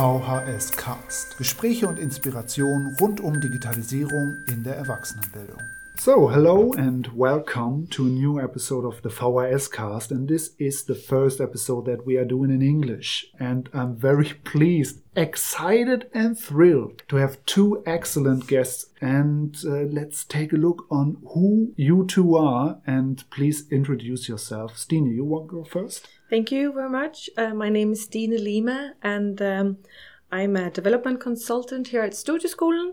VHS Cast. Gespräche und Inspiration rund um Digitalisierung in der Erwachsenenbildung. So, hello and welcome to a new episode of the VHS cast. And this is the first episode that we are doing in English. And I'm very pleased, excited, and thrilled to have two excellent guests. And uh, let's take a look on who you two are. And please introduce yourself. Stine, you want to go first? Thank you very much. Uh, my name is Dina Lima, and um, I'm a development consultant here at Studieskolen.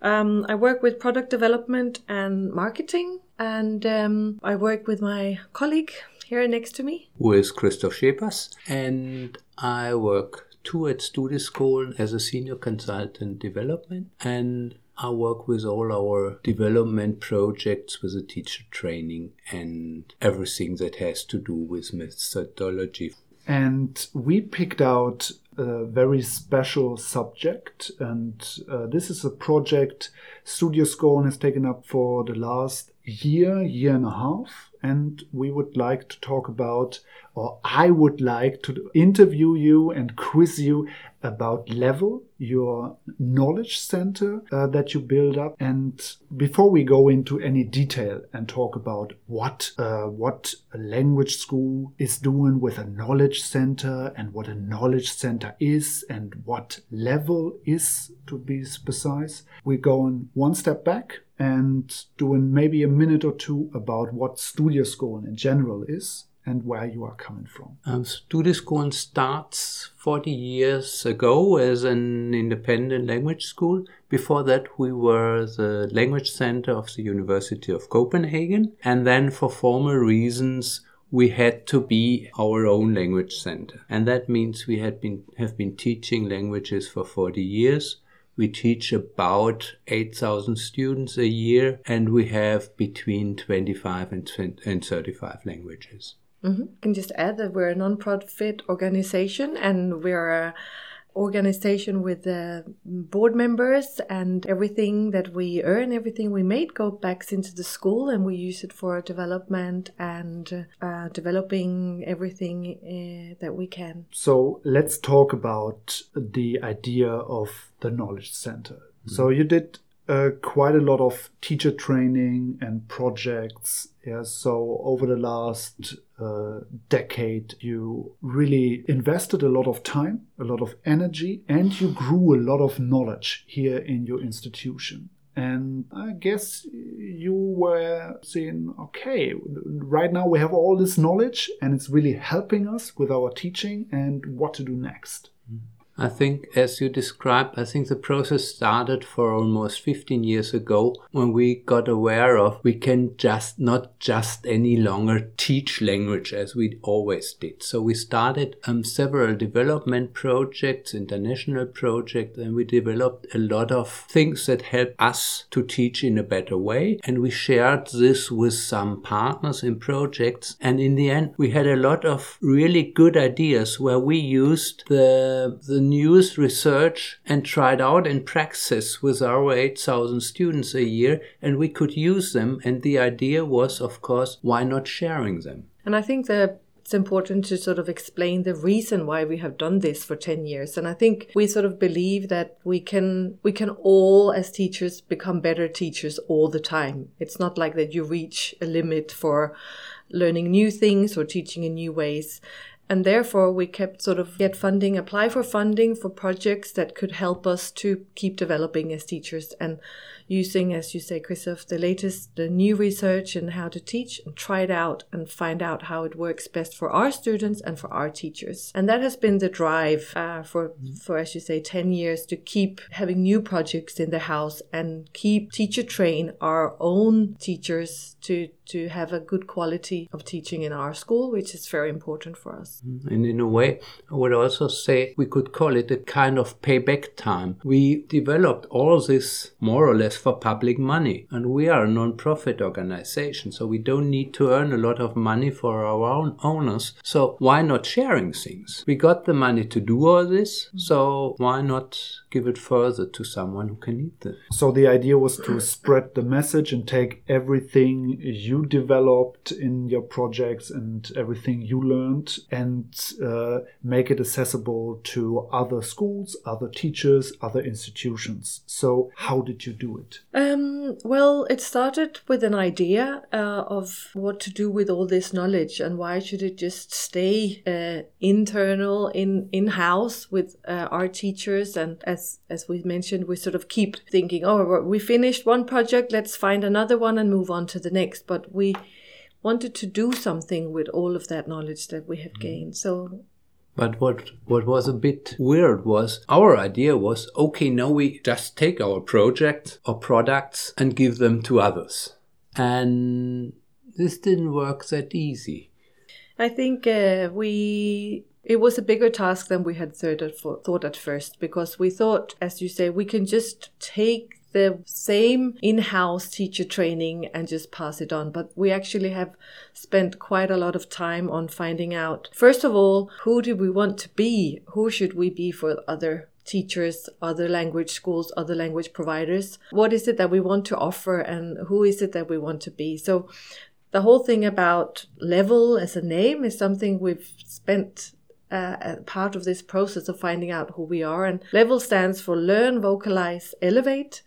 Um, I work with product development and marketing, and um, I work with my colleague here next to me. Who is Christoph Schepers, and I work too at Studieskolen as a senior consultant development, and I work with all our development projects with the teacher training and everything that has to do with methodology. And we picked out a very special subject, and uh, this is a project Studieskolen has taken up for the last year, year and a half. And we would like to talk about, or I would like to interview you and quiz you about Level, your knowledge center uh, that you build up. And before we go into any detail and talk about what uh, what a language school is doing with a knowledge center and what a knowledge center is and what Level is to be precise, we're going one step back and doing maybe a minute or two about what Studieskolen in general is and where you are coming from. Um, starts 40 years ago as an independent language school. Before that, we were the language center of the University of Copenhagen. And then, for formal reasons, we had to be our own language center. And that means we had been, have been teaching languages for 40 years. We teach about 8,000 students a year, and we have between 25 and, 20, and 35 languages. Mm-hmm. I can just add that we're a non-profit organization and we're a organization with uh, board members and everything that we earn everything we make go back into the school and we use it for development and uh, developing everything uh, that we can so let's talk about the idea of the knowledge center mm-hmm. so you did uh, quite a lot of teacher training and projects. Yeah, so over the last uh, decade, you really invested a lot of time, a lot of energy, and you grew a lot of knowledge here in your institution. And I guess you were saying, okay, right now we have all this knowledge and it's really helping us with our teaching and what to do next. I think, as you described, I think the process started for almost 15 years ago when we got aware of we can just not just any longer teach language as we always did. So we started um, several development projects, international projects, and we developed a lot of things that help us to teach in a better way. And we shared this with some partners in projects. And in the end, we had a lot of really good ideas where we used the, the news research and tried out in practice with our 8,000 students a year, and we could use them. And the idea was, of course, why not sharing them? And I think that it's important to sort of explain the reason why we have done this for 10 years and i think we sort of believe that we can we can all as teachers become better teachers all the time it's not like that you reach a limit for learning new things or teaching in new ways and therefore, we kept sort of get funding, apply for funding for projects that could help us to keep developing as teachers and using, as you say, Christoph, the latest, the new research and how to teach and try it out and find out how it works best for our students and for our teachers. And that has been the drive uh, for, for, as you say, 10 years to keep having new projects in the house and keep teacher train our own teachers to to have a good quality of teaching in our school, which is very important for us. Mm-hmm. And in a way, I would also say we could call it a kind of payback time. We developed all this more or less for public money. And we are a non-profit organization, so we don't need to earn a lot of money for our own owners. So why not sharing things? We got the money to do all this, so why not give it further to someone who can need it? So the idea was to spread the message and take everything you developed in your projects and everything you learned and uh, make it accessible to other schools, other teachers, other institutions. So how did you do it? Um, well, it started with an idea uh, of what to do with all this knowledge and why should it just stay uh, internal in in house with uh, our teachers. And as as we mentioned we sort of keep thinking oh we finished one project let's find another one and move on to the next. But we wanted to do something with all of that knowledge that we had mm. gained. So but what, what was a bit weird was our idea was okay, now we just take our project or products and give them to others. And this didn't work that easy. I think uh, we it was a bigger task than we had thought at, thought at first because we thought, as you say, we can just take the same in-house teacher training and just pass it on but we actually have spent quite a lot of time on finding out first of all who do we want to be who should we be for other teachers, other language schools, other language providers. What is it that we want to offer and who is it that we want to be? So the whole thing about level as a name is something we've spent uh, part of this process of finding out who we are. And level stands for learn, vocalize, elevate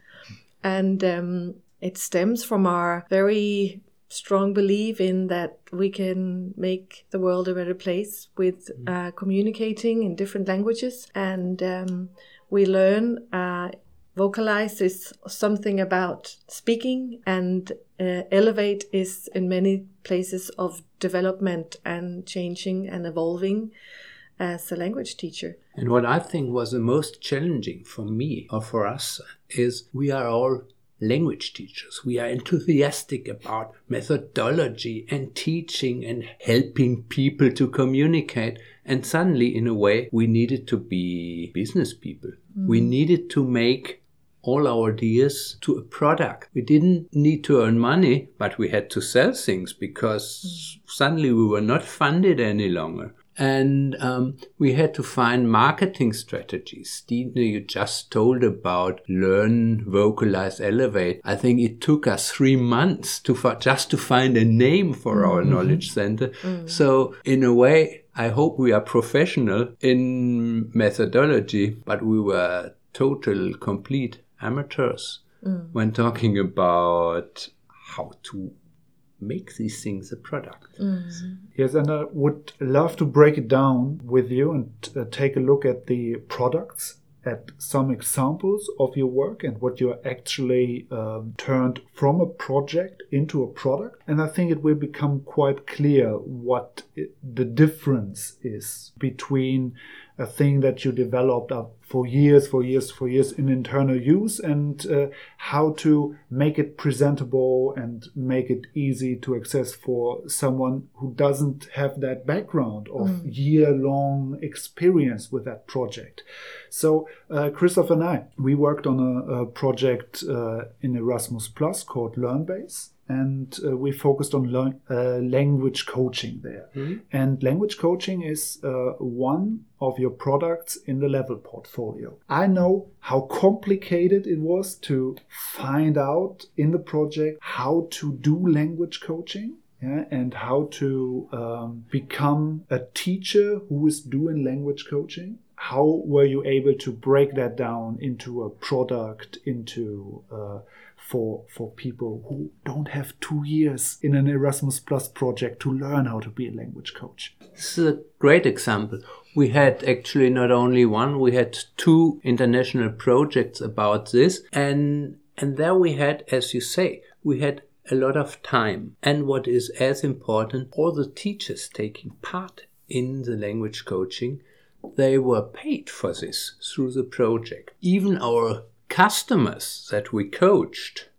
and um, it stems from our very strong belief in that we can make the world a better place with mm-hmm. uh, communicating in different languages and um, we learn uh, vocalize is something about speaking and uh, elevate is in many places of development and changing and evolving as a language teacher. And what I think was the most challenging for me or for us is we are all language teachers. We are enthusiastic about methodology and teaching and helping people to communicate. And suddenly, in a way, we needed to be business people. Mm. We needed to make all our ideas to a product. We didn't need to earn money, but we had to sell things because mm. suddenly we were not funded any longer. And um, we had to find marketing strategies. Stine, you just told about learn, vocalize, elevate. I think it took us three months to just to find a name for mm-hmm. our knowledge center. Mm-hmm. So in a way, I hope we are professional in methodology, but we were total, complete amateurs mm. when talking about how to make these things a product. Mm-hmm. Yes, and I would love to break it down with you and uh, take a look at the products, at some examples of your work and what you are actually um, turned from a project into a product. And I think it will become quite clear what it, the difference is between a thing that you developed up for years, for years, for years in internal use, and uh, how to make it presentable and make it easy to access for someone who doesn't have that background of mm. year long experience with that project. So, uh, Christoph and I, we worked on a, a project uh, in Erasmus Plus called LearnBase and uh, we focused on uh, language coaching there. Mm-hmm. And language coaching is uh, one of your products in the level portfolio. I know how complicated it was to find out in the project how to do language coaching. Yeah, and how to um, become a teacher who is doing language coaching how were you able to break that down into a product into uh, for for people who don't have two years in an Erasmus Plus project to learn how to be a language coach. This is a great example. We had actually not only one, we had two international projects about this, and and there we had, as you say, we had a lot of time. And what is as important, all the teachers taking part in the language coaching, they were paid for this through the project. Even our customers that we coached,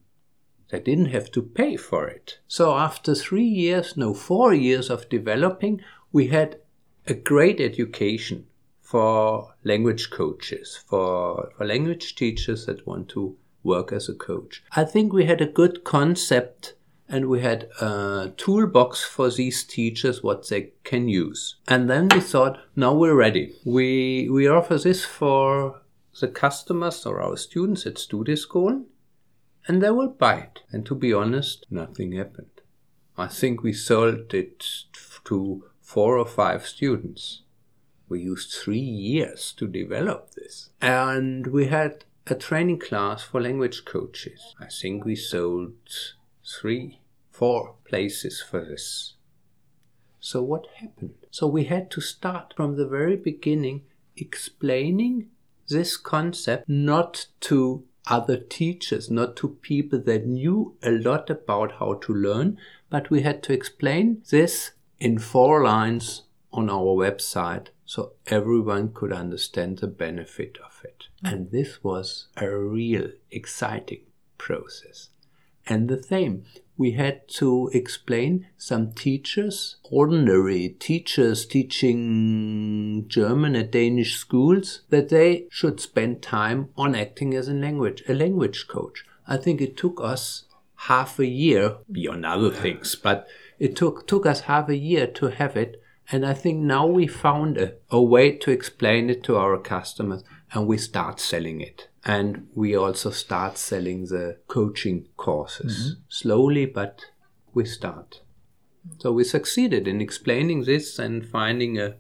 they didn't have to pay for it. So after three years, no, four years of developing, we had a great education for language coaches, for, for language teachers that want to work as a coach. I think we had a good concept and we had a toolbox for these teachers what they can use. And then we thought, now we're ready. We we offer this for the customers or our students at Studieskolen and they will buy it. And to be honest, nothing happened. I think we sold it to four or five students. We used three years to develop this. And we had a training class for language coaches. I think we sold three, four places for this. So, what happened? So, we had to start from the very beginning explaining this concept not to other teachers, not to people that knew a lot about how to learn, but we had to explain this in four lines on our website so everyone could understand the benefit of it. And this was a real exciting process. And the same, we had to explain some teachers, ordinary teachers teaching German at Danish schools, that they should spend time on acting as a language, a language coach. I think it took us half a year, beyond other things, but it took, took us half a year to have it. And I think now we found a, a way to explain it to our customers and we start selling it. And we also start selling the coaching courses mm-hmm. slowly, but we start. So we succeeded in explaining this and finding a,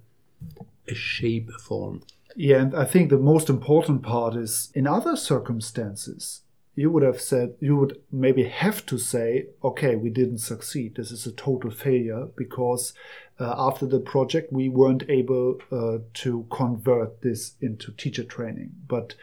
a shape, a form. Yeah, and I think the most important part is in other circumstances, you would have said, you would maybe have to say, okay, we didn't succeed. This is a total failure because uh, after the project, we weren't able uh, to convert this into teacher training. But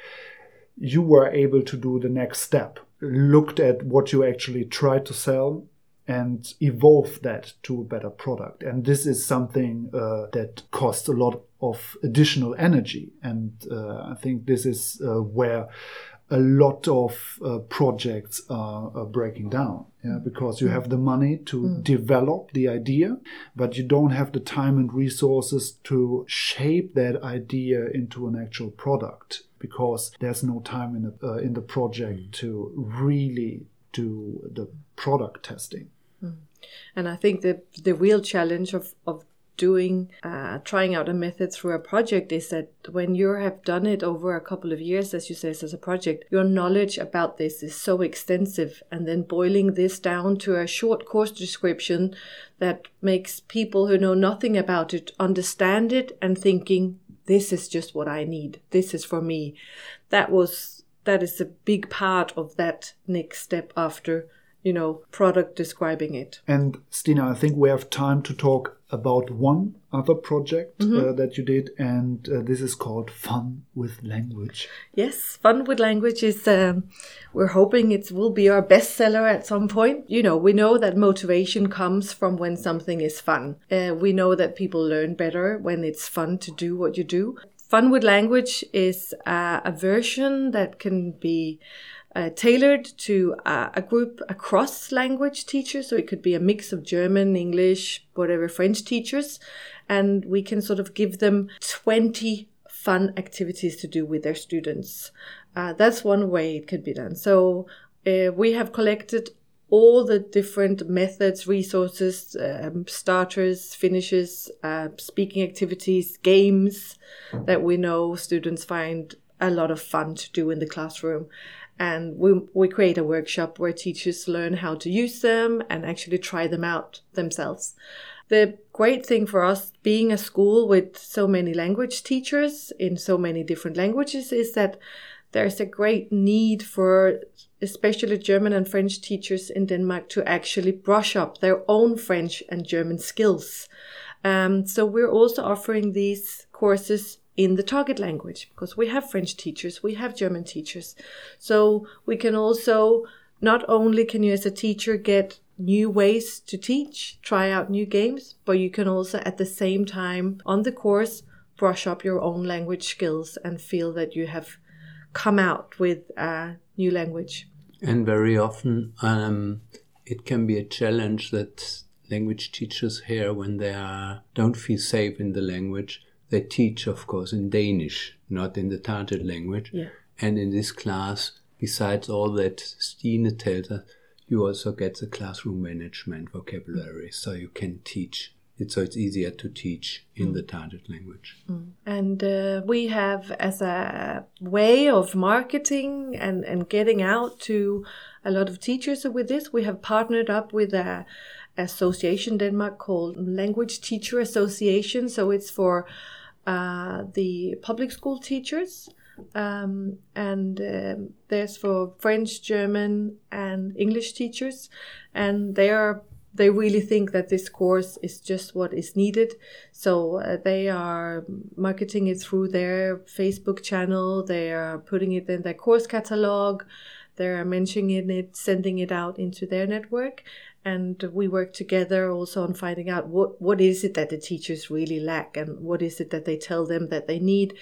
you were able to do the next step, looked at what you actually tried to sell and evolve that to a better product. And this is something uh, that costs a lot of additional energy. And uh, I think this is uh, where a lot of uh, projects are, are, breaking down yeah, because you have the money to mm. develop the idea but you don't have the time and resources to shape that idea into an actual product because there's no time in the, uh, in the project mm. to really do the product testing mm. and i think the the real challenge of, of doing uh, trying out a method through a project is that when you have done it over a couple of years as you say as a project your knowledge about this is so extensive. And then boiling this down to a short course description that makes people who know nothing about it understand it and thinking this is just what i need. This is for me. That was that is a big part of that next step after you know product describing it and Stine i think we have time to talk about one other project mm-hmm. uh, that you did, and uh, this is called Fun with Language. Yes, Fun with Language is, um, we're hoping it will be our bestseller at some point. You know, we know that motivation comes from when something is fun. Uh, we know that people learn better when it's fun to do what you do. Fun with Language is uh, a version that can be uh, tailored to uh, a group across language teachers. So it could be a mix of German, English, whatever, French teachers. And we can sort of give them 20 fun activities to do with their students. Uh, that's one way it could be done. So uh, we have collected all the different methods, resources, um, starters, finishes, uh, speaking activities, games that we know students find a lot of fun to do in the classroom and we, we create a workshop where teachers learn how to use them and actually try them out themselves. The great thing for us being a school with so many language teachers in so many different languages is that there's a great need for especially German and French teachers in Denmark to actually brush up their own French and German skills. Um, so we're also offering these courses in the target language because we have French teachers, we have German teachers. So we can also not only can you as a teacher get new ways to teach, try out new games, but you can also at the same time on the course brush up your own language skills and feel that you have come out with a new language. And very often um, it can be a challenge that language teachers hear when they are, don't feel safe in the language they teach, of course, in Danish, not in the target language. Yeah. And in this class, besides all that Stine tells us, you also get the classroom management vocabulary, so you can teach it, so it's easier to teach in mm. the target language. Mm. And uh, we have, as a way of marketing and, and getting out to a lot of teachers with this, we have partnered up with a association Denmark called Language Teacher Association. So it's for uh, the public school teachers. Um, and um, there's for French, German, and English teachers, and they are they really think that this course is just what is needed. So uh, they are marketing it through their Facebook channel. They are putting it in their course catalog. They are mentioning it, sending it out into their network, and we work together also on finding out what what is it that the teachers really lack and what is it that they tell them that they need,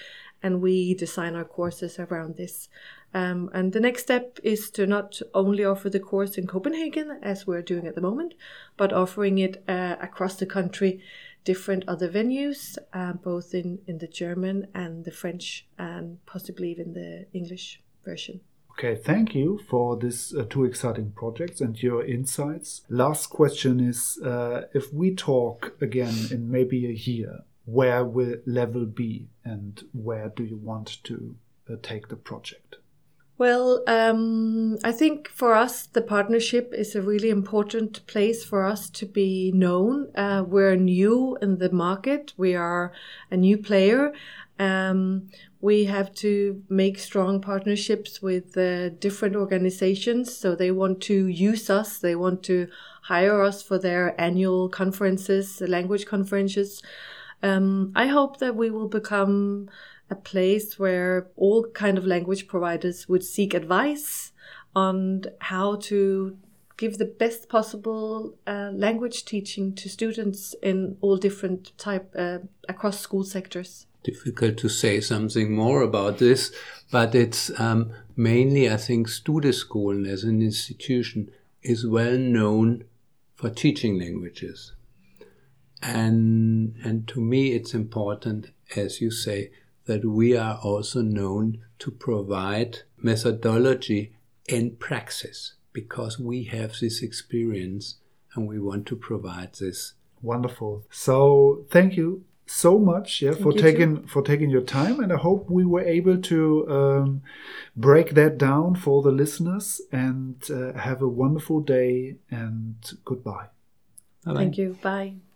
and we design our courses around this. Um, and the next step is to not only offer the course in Copenhagen, as we're doing at the moment, but offering it uh, across the country, different other venues, uh, both in, in the German and the French, and possibly even the English version. Okay, thank you for these uh, two exciting projects and your insights. Last question is uh, if we talk again in maybe a year, where will level be and where do you want to uh, take the project? Well, um, I think for us, the partnership is a really important place for us to be known. Uh, we're new in the market, we are a new player. Um, we have to make strong partnerships with uh, different organizations. So they want to use us, they want to hire us for their annual conferences, language conferences. Um, I hope that we will become a place where all kind of language providers would seek advice on how to give the best possible uh, language teaching to students in all different type uh, across school sectors difficult to say something more about this but it's um, mainly i think Studieskolen as an institution is well known for teaching languages and and to me it's important as you say that we are also known to provide methodology and praxis because we have this experience and we want to provide this. Wonderful. So thank you so much yeah, for taking too. for taking your time and i hope we were able to um, break that down for the listeners and uh, have a wonderful day and goodbye Bye-bye. thank you bye